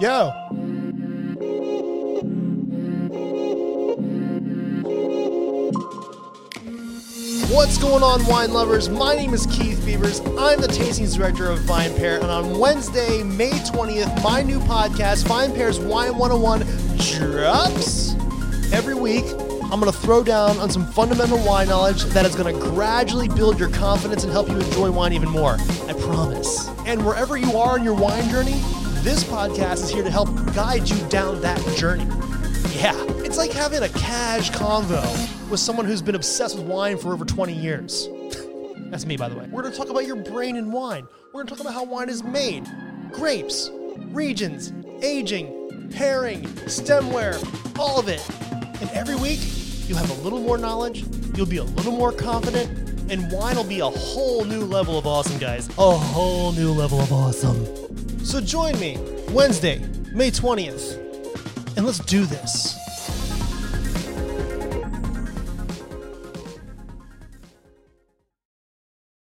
Yo. What's going on, wine lovers? My name is Keith Beavers. I'm the tastings director of VinePair, and on Wednesday, May 20th, my new podcast, VinePair's Wine 101, drops. Every week, I'm going to throw down on some fundamental wine knowledge that is going to gradually build your confidence and help you enjoy wine even more. I promise. And wherever you are in your wine journey, this podcast is here to help guide you down that journey. Yeah, it's like having a cash convo with someone who's been obsessed with wine for over 20 years. That's me, by the way. We're going to talk about your brain and wine. We're going to talk about how wine is made, grapes, regions, aging, pairing, stemware, all of it. And every week, you'll have a little more knowledge, you'll be a little more confident, and wine will be a whole new level of awesome, guys. A whole new level of awesome. So join me Wednesday, May 20th, and let's do this.